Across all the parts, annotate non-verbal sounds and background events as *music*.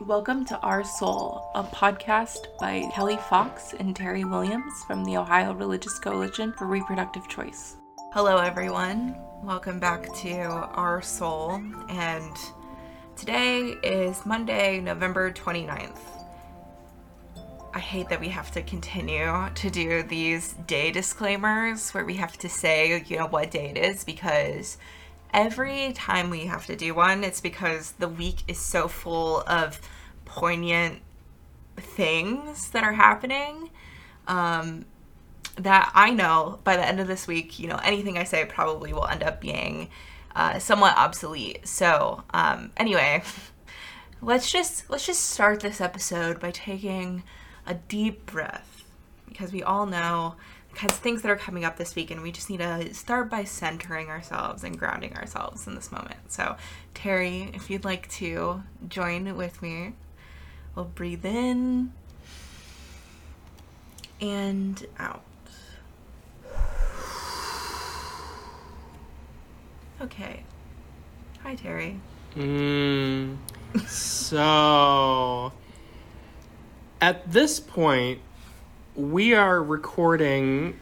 Welcome to Our Soul, a podcast by Kelly Fox and Terry Williams from the Ohio Religious Coalition for Reproductive Choice. Hello, everyone. Welcome back to Our Soul. And today is Monday, November 29th. I hate that we have to continue to do these day disclaimers where we have to say, you know, what day it is because every time we have to do one, it's because the week is so full of poignant things that are happening um, that I know by the end of this week, you know, anything I say probably will end up being uh, somewhat obsolete. So, um, anyway, *laughs* let's just let's just start this episode by taking a deep breath because we all know because things that are coming up this week and we just need to start by centering ourselves and grounding ourselves in this moment. So, Terry, if you'd like to join with me, we'll breathe in and out. Okay. Hi, Terry. Mm, so, at this point, we are recording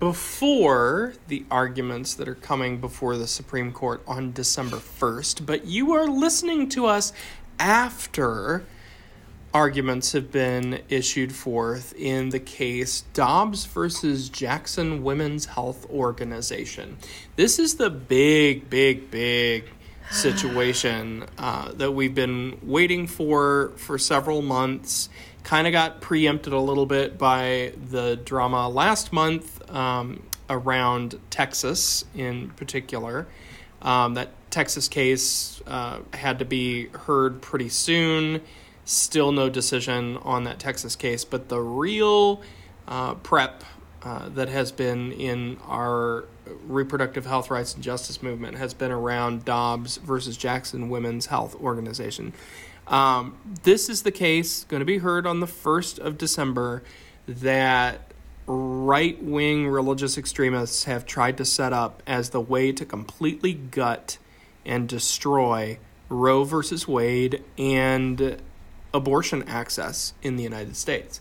before the arguments that are coming before the Supreme Court on December 1st, but you are listening to us after arguments have been issued forth in the case Dobbs versus Jackson Women's Health Organization. This is the big, big, big situation uh, that we've been waiting for for several months. Kind of got preempted a little bit by the drama last month um, around Texas in particular. Um, that Texas case uh, had to be heard pretty soon. Still no decision on that Texas case, but the real uh, prep uh, that has been in our reproductive health rights and justice movement has been around Dobbs versus Jackson Women's Health Organization. Um, this is the case going to be heard on the 1st of December that right wing religious extremists have tried to set up as the way to completely gut and destroy Roe versus Wade and abortion access in the United States.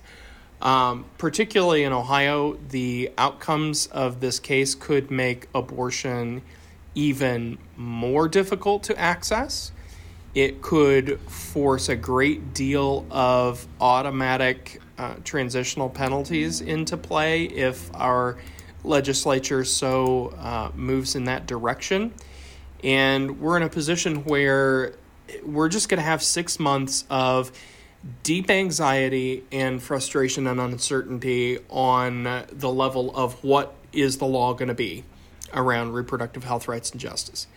Um, particularly in Ohio, the outcomes of this case could make abortion even more difficult to access. It could force a great deal of automatic uh, transitional penalties into play if our legislature so uh, moves in that direction. And we're in a position where we're just going to have six months of deep anxiety and frustration and uncertainty on the level of what is the law going to be around reproductive health rights and justice,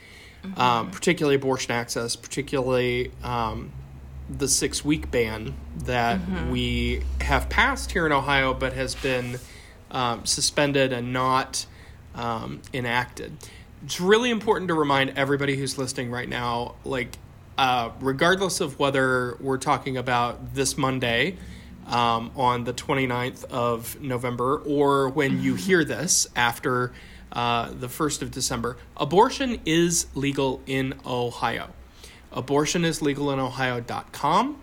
mm-hmm. um, particularly abortion access, particularly um, the six week ban that mm-hmm. we have passed here in Ohio but has been um, suspended and not um, enacted. It's really important to remind everybody who's listening right now like, uh, regardless of whether we're talking about this Monday um, on the 29th of November or when you hear this after uh, the 1st of December, abortion is legal in Ohio. Abortion is legal in Ohio.com.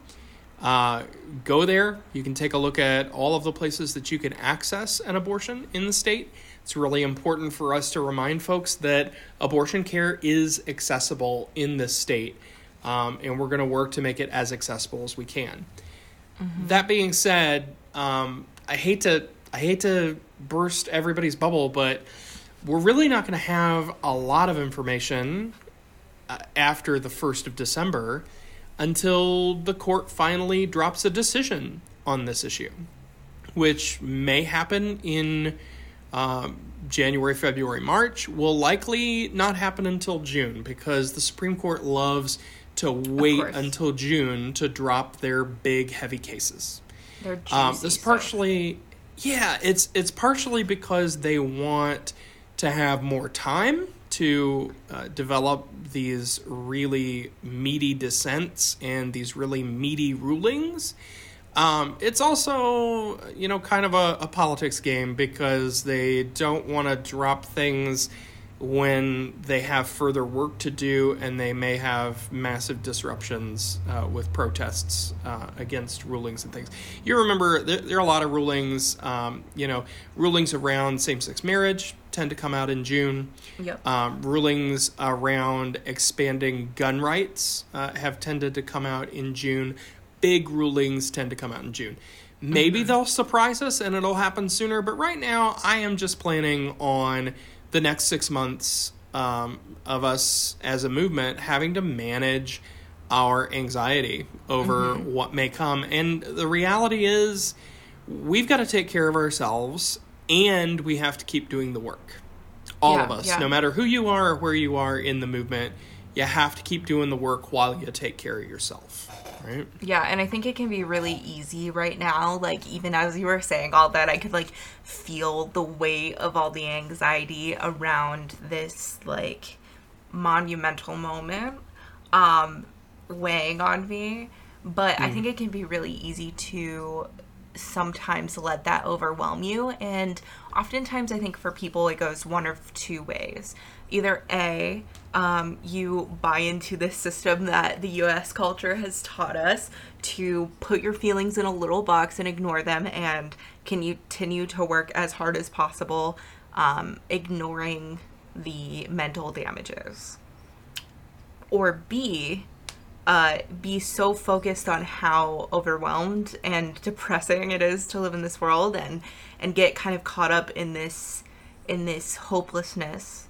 Uh, go there. You can take a look at all of the places that you can access an abortion in the state. It's really important for us to remind folks that abortion care is accessible in this state um, and we're going to work to make it as accessible as we can. Mm-hmm. That being said, um, I hate to I hate to burst everybody's bubble, but we're really not going to have a lot of information uh, after the first of December until the court finally drops a decision on this issue, which may happen in um, January, February, March. Will likely not happen until June because the Supreme Court loves to wait until June to drop their big heavy cases. They're um, this partially, yeah, it's it's partially because they want to have more time to uh, develop these really meaty dissents and these really meaty rulings. Um, it's also, you know, kind of a, a politics game because they don't want to drop things when they have further work to do and they may have massive disruptions uh, with protests uh, against rulings and things. You remember there, there are a lot of rulings, um, you know, rulings around same sex marriage tend to come out in June. Yep. Um, rulings around expanding gun rights uh, have tended to come out in June. Big rulings tend to come out in June. Maybe they'll surprise us and it'll happen sooner, but right now I am just planning on the next six months um, of us as a movement having to manage our anxiety over what may come. And the reality is, we've got to take care of ourselves and we have to keep doing the work. All Yeah, of us, yeah. no matter who you are or where you are in the movement, you have to keep doing the work while you take care of yourself. Right? Yeah, and I think it can be really easy right now. Like, even as you were saying all that, I could, like, feel the weight of all the anxiety around this, like, monumental moment um, weighing on me. But I think it can be really easy to sometimes let that overwhelm you. And oftentimes, I think for people, it goes one of two ways. Either A, um, you buy into this system that the US culture has taught us to put your feelings in a little box and ignore them, and can you continue to work as hard as possible, um, ignoring the mental damages. Or B, uh, be so focused on how overwhelmed and depressing it is to live in this world and and get kind of caught up in this in this hopelessness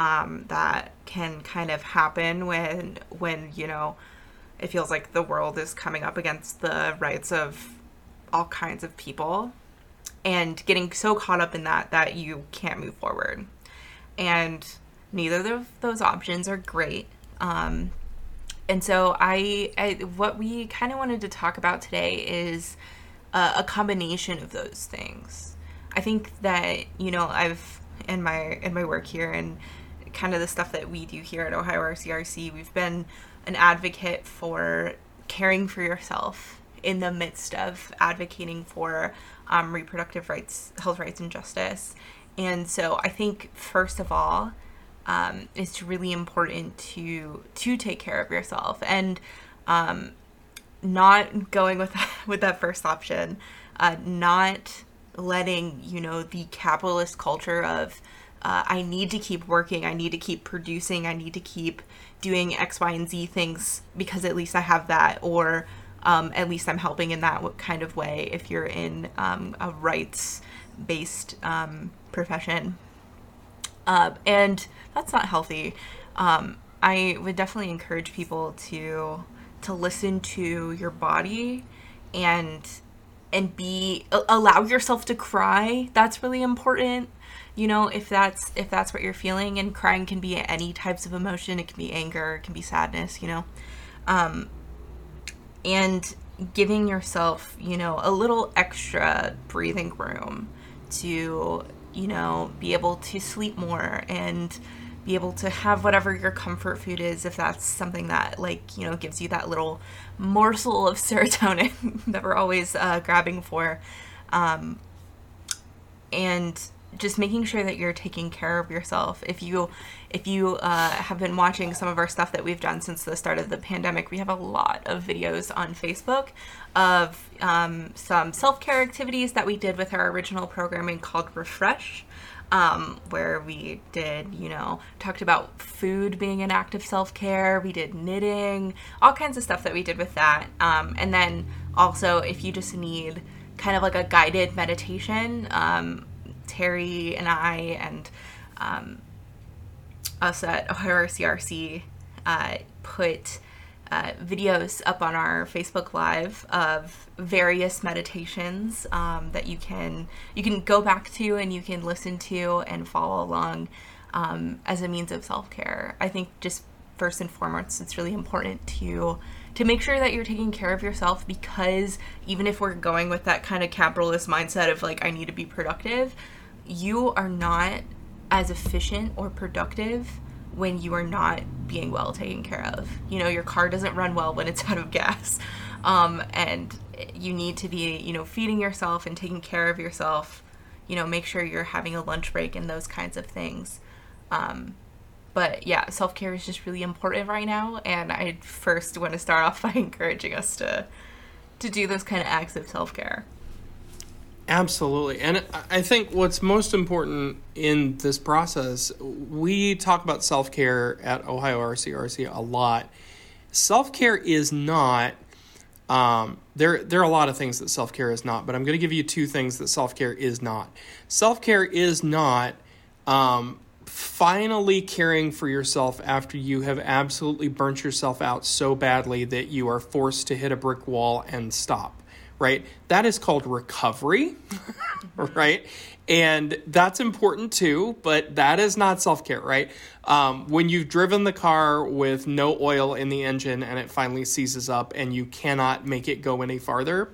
um, that can kind of happen when when you know it feels like the world is coming up against the rights of all kinds of people and getting so caught up in that that you can't move forward and neither of those options are great um, and so I, I what we kind of wanted to talk about today is a combination of those things. I think that you know I've in my in my work here and kind of the stuff that we do here at Ohio RCRC, we've been an advocate for caring for yourself in the midst of advocating for um, reproductive rights, health rights, and justice. And so I think first of all, um, it's really important to to take care of yourself and um, not going with *laughs* with that first option, uh, not letting you know the capitalist culture of uh, I need to keep working, I need to keep producing, I need to keep doing X, Y, and Z things because at least I have that, or um, at least I'm helping in that kind of way if you're in um, a rights based um, profession. Uh, and that's not healthy. Um, I would definitely encourage people to to listen to your body and and be allow yourself to cry. That's really important. You know, if that's if that's what you're feeling, and crying can be any types of emotion. It can be anger, it can be sadness. You know, um, and giving yourself, you know, a little extra breathing room to, you know, be able to sleep more and be able to have whatever your comfort food is if that's something that like you know gives you that little morsel of *laughs* serotonin that we're always uh, grabbing for um, and just making sure that you're taking care of yourself if you if you uh, have been watching some of our stuff that we've done since the start of the pandemic we have a lot of videos on facebook of um, some self-care activities that we did with our original programming called refresh um, where we did, you know, talked about food being an act of self care. We did knitting, all kinds of stuff that we did with that. Um, and then also, if you just need kind of like a guided meditation, um, Terry and I and um, us at Ohio RCRC uh, put uh, videos up on our Facebook Live of various meditations um, that you can you can go back to and you can listen to and follow along um, as a means of self care. I think just first and foremost, it's really important to to make sure that you're taking care of yourself because even if we're going with that kind of capitalist mindset of like I need to be productive, you are not as efficient or productive when you are not being well taken care of. You know, your car doesn't run well when it's *laughs* out of gas. Um, and you need to be, you know, feeding yourself and taking care of yourself. You know, make sure you're having a lunch break and those kinds of things. Um, but yeah, self care is just really important right now, and I first want to start off *laughs* by encouraging us to to do those kind of acts of self care. Absolutely. And I think what's most important in this process, we talk about self care at Ohio RCRC a lot. Self care is not, um, there, there are a lot of things that self care is not, but I'm going to give you two things that self care is not. Self care is not um, finally caring for yourself after you have absolutely burnt yourself out so badly that you are forced to hit a brick wall and stop right? That is called recovery, *laughs* right? And that's important too, but that is not self care, right? Um, when you've driven the car with no oil in the engine and it finally seizes up and you cannot make it go any farther,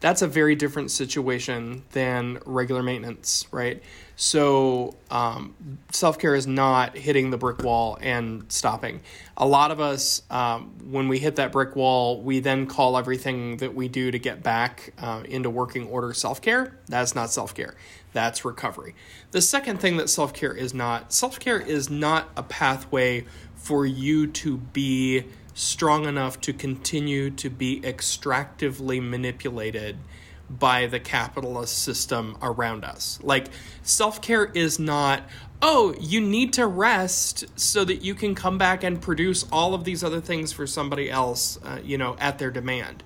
that's a very different situation than regular maintenance, right? So um, self care is not hitting the brick wall and stopping. A lot of us, um, when we hit that brick wall, we then call everything that we do to get back uh, into working order self care. That's not self care. That's recovery. The second thing that self care is not self care is not a pathway for you to be strong enough to continue to be extractively manipulated by the capitalist system around us. Like, self care is not, oh, you need to rest so that you can come back and produce all of these other things for somebody else, uh, you know, at their demand.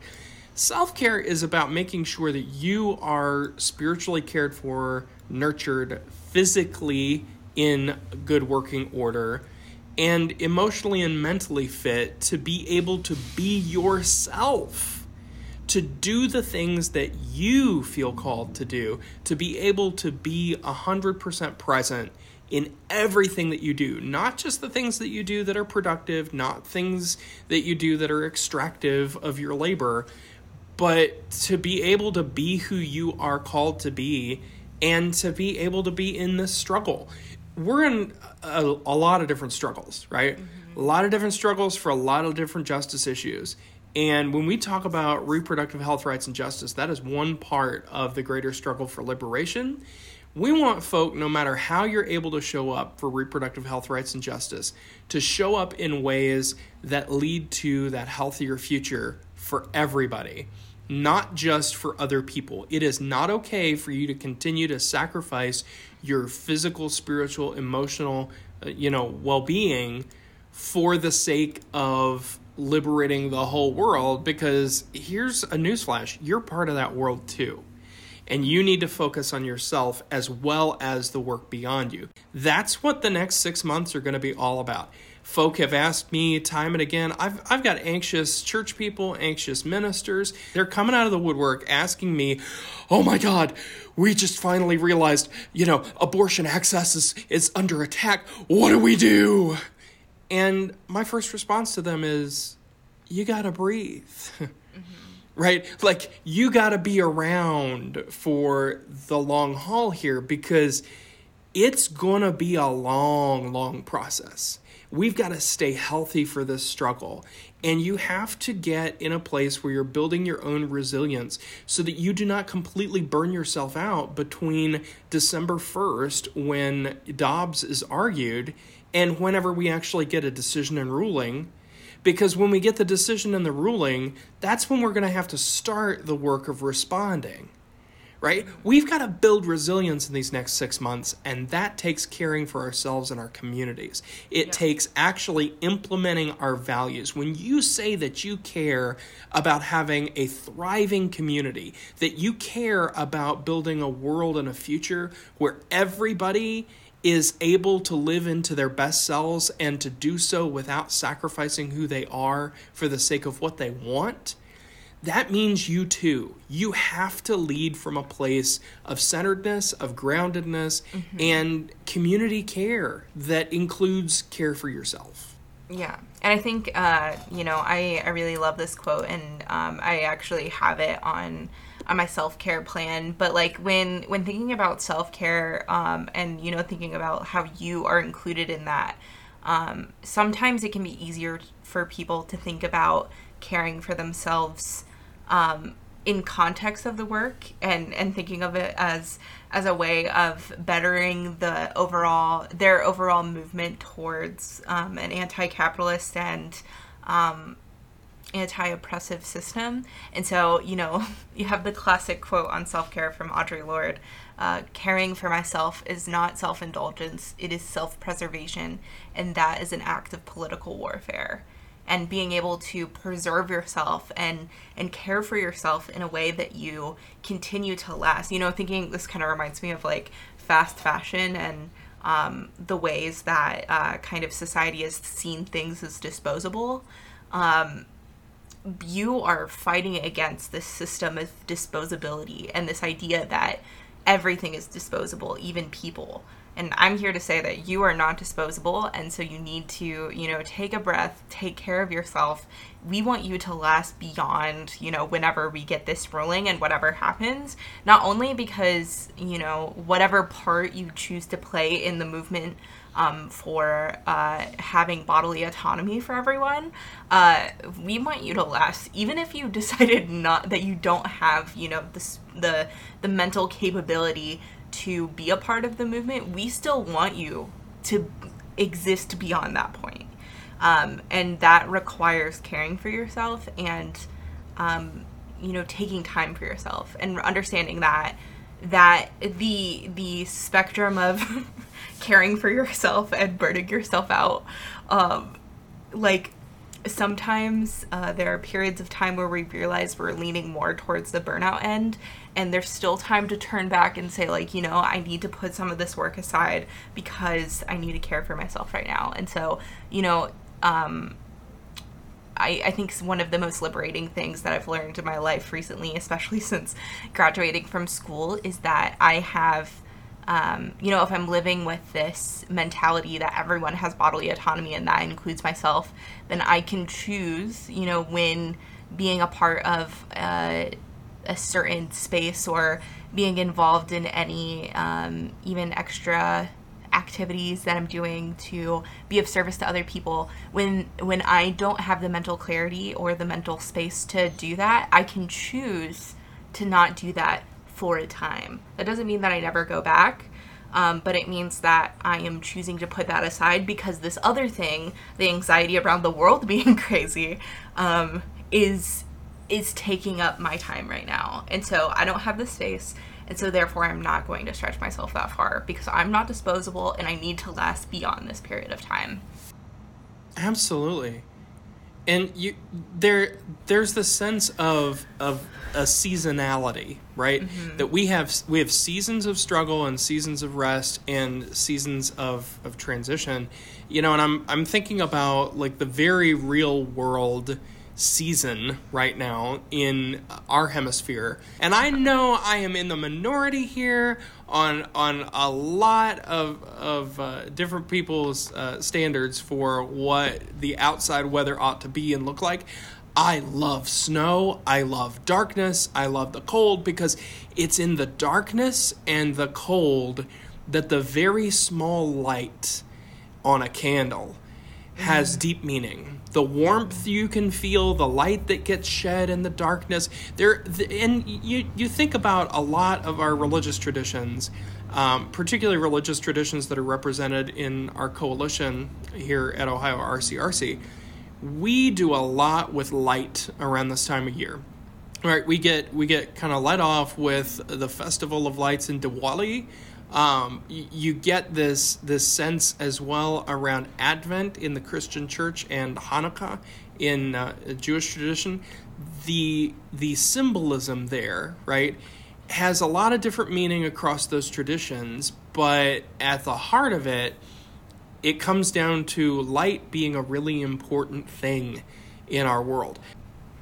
Self care is about making sure that you are spiritually cared for, nurtured, physically in good working order, and emotionally and mentally fit to be able to be yourself to do the things that you feel called to do, to be able to be 100% present in everything that you do, not just the things that you do that are productive, not things that you do that are extractive of your labor, but to be able to be who you are called to be and to be able to be in this struggle. We're in a, a lot of different struggles, right? Mm-hmm. A lot of different struggles for a lot of different justice issues. And when we talk about reproductive health rights and justice, that is one part of the greater struggle for liberation. We want folk, no matter how you're able to show up for reproductive health rights and justice, to show up in ways that lead to that healthier future for everybody, not just for other people. It is not okay for you to continue to sacrifice your physical, spiritual, emotional, uh, you know, well-being for the sake of liberating the whole world because here's a newsflash you're part of that world too. And you need to focus on yourself as well as the work beyond you. That's what the next six months are going to be all about. Folk have asked me time and again. I've, I've got anxious church people, anxious ministers. They're coming out of the woodwork asking me, Oh my God, we just finally realized, you know, abortion access is, is under attack. What do we do? And my first response to them is, you gotta breathe. *laughs* Right? Like, you gotta be around for the long haul here because it's gonna be a long, long process. We've got to stay healthy for this struggle. And you have to get in a place where you're building your own resilience so that you do not completely burn yourself out between December 1st, when Dobbs is argued, and whenever we actually get a decision and ruling. Because when we get the decision and the ruling, that's when we're going to have to start the work of responding. Right? We've got to build resilience in these next six months, and that takes caring for ourselves and our communities. It yeah. takes actually implementing our values. When you say that you care about having a thriving community, that you care about building a world and a future where everybody is able to live into their best selves and to do so without sacrificing who they are for the sake of what they want, that means you too. You have to lead from a place of centeredness, of groundedness, mm-hmm. and community care that includes care for yourself. Yeah. And I think, uh, you know, I, I really love this quote, and um, I actually have it on on my self-care plan but like when when thinking about self-care um, and you know thinking about how you are included in that um, sometimes it can be easier for people to think about caring for themselves um, in context of the work and and thinking of it as as a way of bettering the overall their overall movement towards um, an anti-capitalist and um, anti-oppressive system. And so you know *laughs* you have the classic quote on self-care from audre lorde uh, caring for myself is not self-indulgence it is self-preservation and that is an act of political warfare and being able to preserve yourself and and care for yourself in a way that you continue to last. You know thinking this kind of reminds me of like fast fashion and um, the ways that uh, kind of society has seen things as disposable. Um, you are fighting against this system of disposability and this idea that everything is disposable even people and I'm here to say that you are not disposable. And so you need to, you know, take a breath, take care of yourself. We want you to last beyond, you know, whenever we get this ruling and whatever happens. Not only because, you know, whatever part you choose to play in the movement um, for uh, having bodily autonomy for everyone. Uh, we want you to last, even if you *laughs* decided not that you don't have, you know, the the the mental capability to be a part of the movement, we still want you to exist beyond that point. Um, and that requires caring for yourself and, um, you know, taking time for yourself and understanding that that the the spectrum of *laughs* caring for yourself and burning yourself out, um, like sometimes uh, there are periods of time where we realize we're leaning more towards the burnout end and there's still time to turn back and say like you know i need to put some of this work aside because i need to care for myself right now. And so you know um, I, I think one of the most liberating things that I've learned in my life recently, *laughs* especially since graduating from school, is that I have um, you know, if I'm living with this mentality that everyone has bodily autonomy and that includes myself, then I can choose, you know, when being a part of uh, a certain space or being involved in any um, even extra activities that I'm doing to be of service to other people. When when I don't have the mental clarity or the mental space to do that I can choose to not do that for a time. That doesn't mean that I never go back, um, but it means that I am choosing to put that aside because this other thing, the anxiety around the world *laughs* being crazy, um, is is taking up my time right now. And so I don't have the space. And so therefore I'm not going to stretch myself that far because I'm not disposable and I need to last beyond this period of time. Absolutely and you there there's the sense of of a seasonality right mm-hmm. that we have we have seasons of struggle and seasons of rest and seasons of of transition you know and i'm i'm thinking about like the very real world season right now in our hemisphere. And I know I am in the minority here on on a lot of of uh, different people's uh, standards for what the outside weather ought to be and look like. I love snow. I love darkness. I love the cold because it's in the darkness and the cold that the very small light on a candle has deep meaning the warmth you can feel, the light that gets shed in the darkness. There, and you you think about a lot of our religious traditions, um, particularly religious traditions that are represented in our coalition here at Ohio RCRC. We do a lot with light around this time of year. Right, we get we get kind of let off with the Festival of Lights in Diwali um, you, get this this sense as well around Advent in the Christian Church and Hanukkah in uh, Jewish tradition. The the symbolism there, right, has a lot of different meaning across those traditions, but at the heart of it, it comes down to light being a really important thing in our world.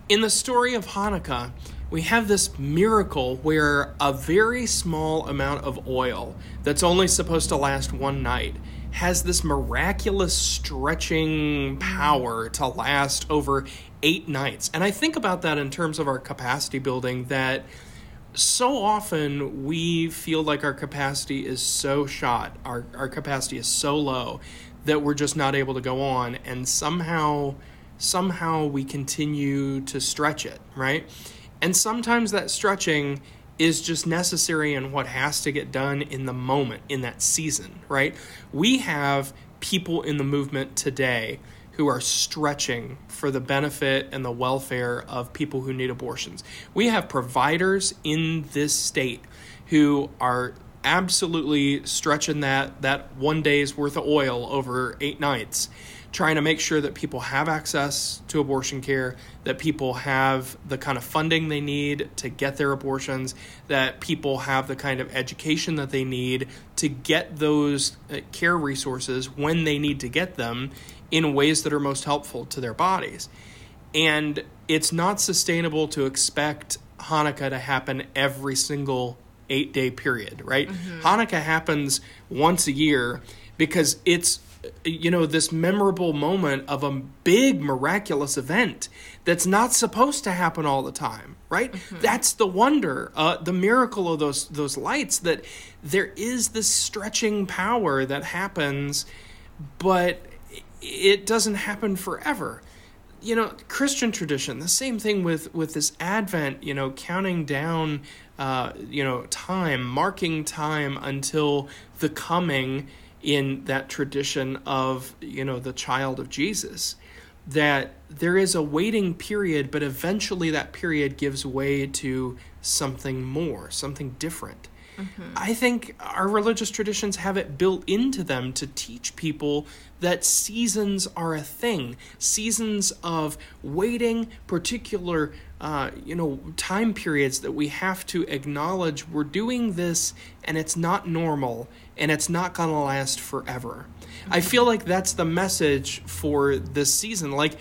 In the story of Hanukkah, we have this miracle where a very small amount of oil that's only supposed to last one night has this miraculous stretching power to last over eight nights. And I think about that in terms of our capacity building that so often we feel like our capacity is so shot, our, our capacity is so low that we're just not able to go on. And somehow, somehow we continue to stretch it, right? And sometimes that stretching is just necessary and what has to get done in the moment, in that season, right? We have people in the movement today who are stretching for the benefit and the welfare of people who need abortions. We have providers in this state who are absolutely stretching that that one day's worth of oil over eight nights trying to make sure that people have access to abortion care, that people have the kind of funding they need to get their abortions, that people have the kind of education that they need to get those uh, care resources when they need to get them in ways that are most helpful to their bodies. And it's not sustainable to expect Hanukkah to happen every single eight day period, right? Mm-hmm. Hanukkah happens once a year because it's you know this memorable moment of a big miraculous event that's not supposed to happen all the time right mm-hmm. that's the wonder uh, the miracle of those those lights that there is this stretching power that happens but it doesn't happen forever you know christian tradition the same thing with with this advent you know counting down uh, you know time marking time until the coming in that tradition of you know the child of Jesus that there is a waiting period but eventually that period gives way to something more something different mm-hmm. i think our religious traditions have it built into them to teach people that seasons are a thing seasons of waiting particular uh, you know time periods that we have to acknowledge we're doing this and it's not normal and it's not going to last forever. I feel like that's the message for this season. Like,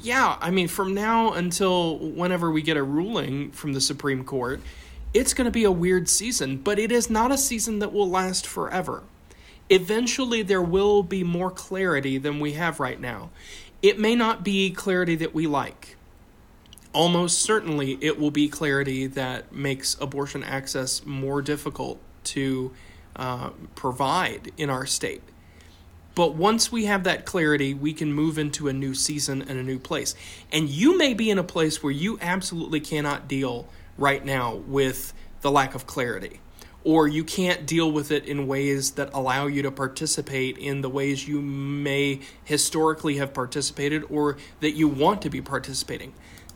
yeah, I mean, from now until whenever we get a ruling from the Supreme Court, it's going to be a weird season, but it is not a season that will last forever. Eventually, there will be more clarity than we have right now. It may not be clarity that we like. Almost certainly, it will be clarity that makes abortion access more difficult to uh, provide in our state. But once we have that clarity, we can move into a new season and a new place. And you may be in a place where you absolutely cannot deal right now with the lack of clarity, or you can't deal with it in ways that allow you to participate in the ways you may historically have participated or that you want to be participating.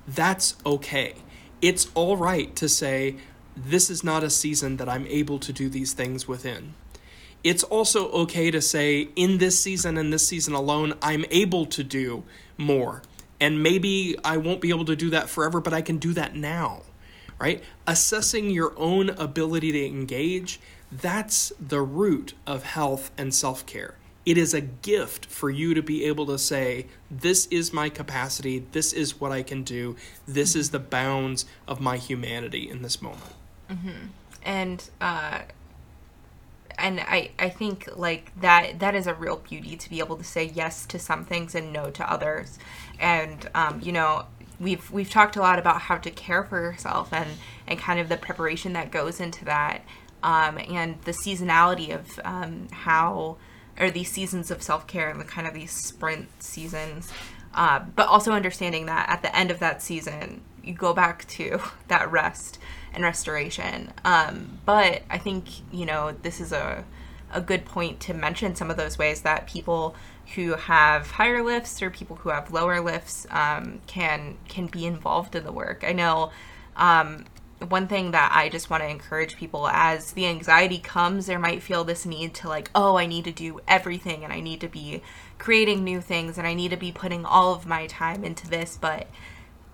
That's okay. It's all right to say, this is not a season that I'm able to do these things within. It's also okay to say, in this season and this season alone, I'm able to do more. And maybe I won't be able to do that forever, but I can do that now, right? Assessing your own ability to engage, that's the root of health and self care. It is a gift for you to be able to say, This is my capacity, this is what I can do, this is the bounds of my humanity in this moment. Mm-hmm. And uh, and I I think like that that is a real beauty to be able to say yes to some things and no to others. And um, you know we've we've talked a lot about how to care for yourself and and kind of the preparation that goes into that um, and the seasonality of um, how or these seasons of self-care and the kind of these sprint seasons uh, but also understanding that at the end of that season you go back to *laughs* that rest and restoration. Um, but I think you know this is a a good point to mention some of those ways that people who have higher lifts or people who have lower lifts um, can can be involved in the work. I know um, one thing that I just want to encourage people as the anxiety comes, there might feel this need to like, oh, I need to do everything and I need to be creating new things and I need to be putting all of my time into this, but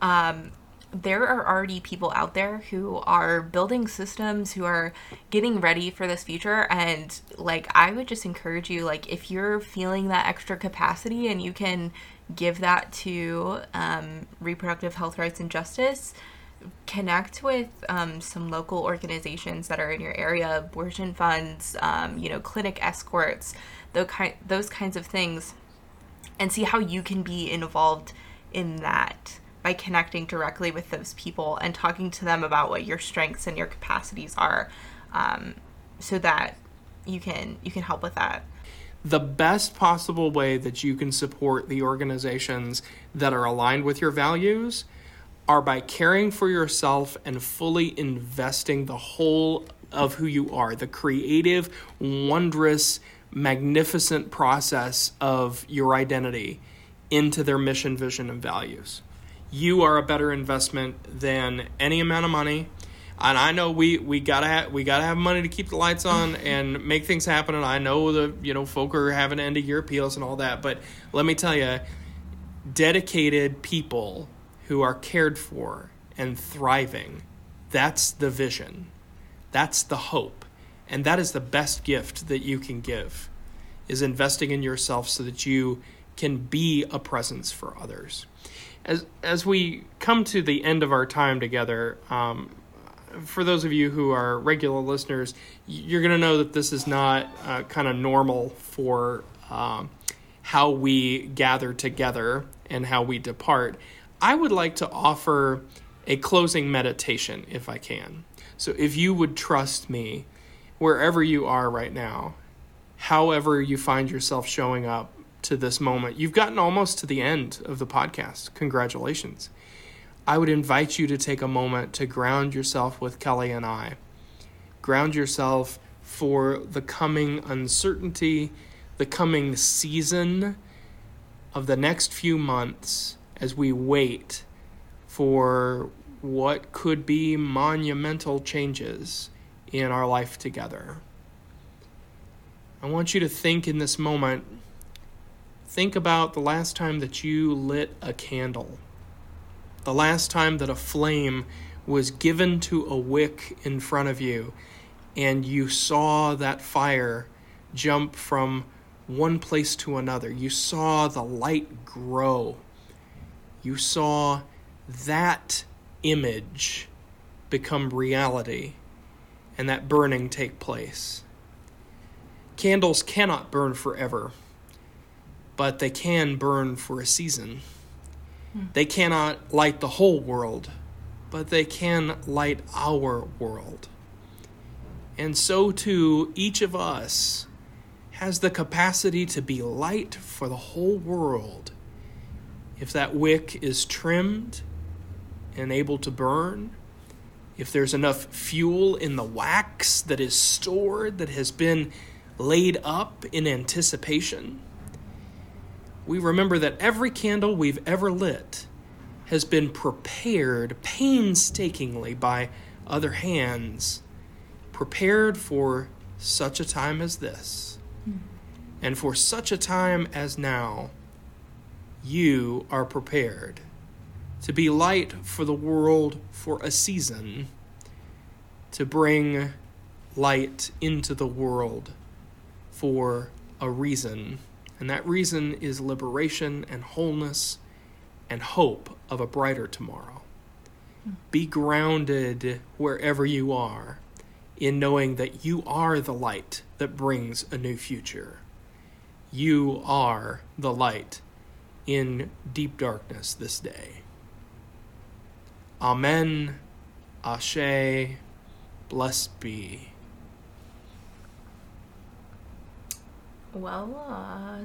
um, there are already people out there who are building systems who are getting ready for this future and like i would just encourage you like if you're feeling that extra capacity and you can give that to um, reproductive health rights and justice connect with um, some local organizations that are in your area abortion funds um, you know clinic escorts those, kind, those kinds of things and see how you can be involved in that by connecting directly with those people and talking to them about what your strengths and your capacities are um, so that you can you can help with that. The best possible way that you can support the organizations that are aligned with your values are by caring for yourself and fully investing the whole of who you are, the creative, wondrous, magnificent process of your identity into their mission, vision, and values. You are a better investment than any amount of money. And I know we, we gotta have we gotta have money to keep the lights on *laughs* and make things happen. And I know the you know folk are having end of year appeals and all that. But let me tell you, dedicated people who are cared for and thriving, that's the vision. That's the hope. And that is the best gift that you can give is investing in yourself so that you can be a presence for others. As as we come to the end of our time together, um, for those of you who are regular listeners, you're going to know that this is not uh, kind of normal for um, how we gather together and how we depart. I would like to offer a closing meditation if I can. So if you would trust me, wherever you are right now, however you find yourself showing up to this moment, you've gotten almost to the end of the podcast. Congratulations. I would invite you to take a moment to ground yourself with Kelly and I. Ground yourself for the coming uncertainty, the coming season of the next few months as we wait for what could be monumental changes in our life together. I want you to think in this moment, think about the last time that you lit a candle, the last time that a flame was given to a wick in front of you, and you saw that fire jump from one place to another. You saw the light grow. You saw that image become reality and that burning take place. Candles cannot burn forever, but they can burn for a season. Hmm. They cannot light the whole world, but they can light our world. And so too, each of us has the capacity to be light for the whole world if that wick is trimmed and able to burn, if there's enough fuel in the wax that is stored, that has been laid up in anticipation, we remember that every candle we've ever lit has been prepared painstakingly by other hands, prepared for such a time as this. Mm. And for such a time as now, you are prepared to be light for the world for a season, to bring light into the world for a reason. And that reason is liberation and wholeness and hope of a brighter tomorrow. Be grounded wherever you are in knowing that you are the light that brings a new future. You are the light in deep darkness this day. Amen. Ashe. Blessed be. Well, uh,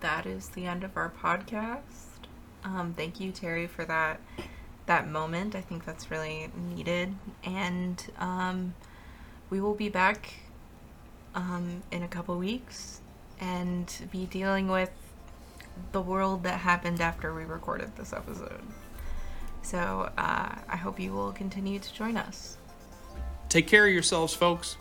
that is the end of our podcast. Um, thank you, Terry, for that that moment. I think that's really needed, and um, we will be back um, in a couple weeks and be dealing with the world that happened after we recorded this episode. So uh, I hope you will continue to join us. Take care of yourselves, folks.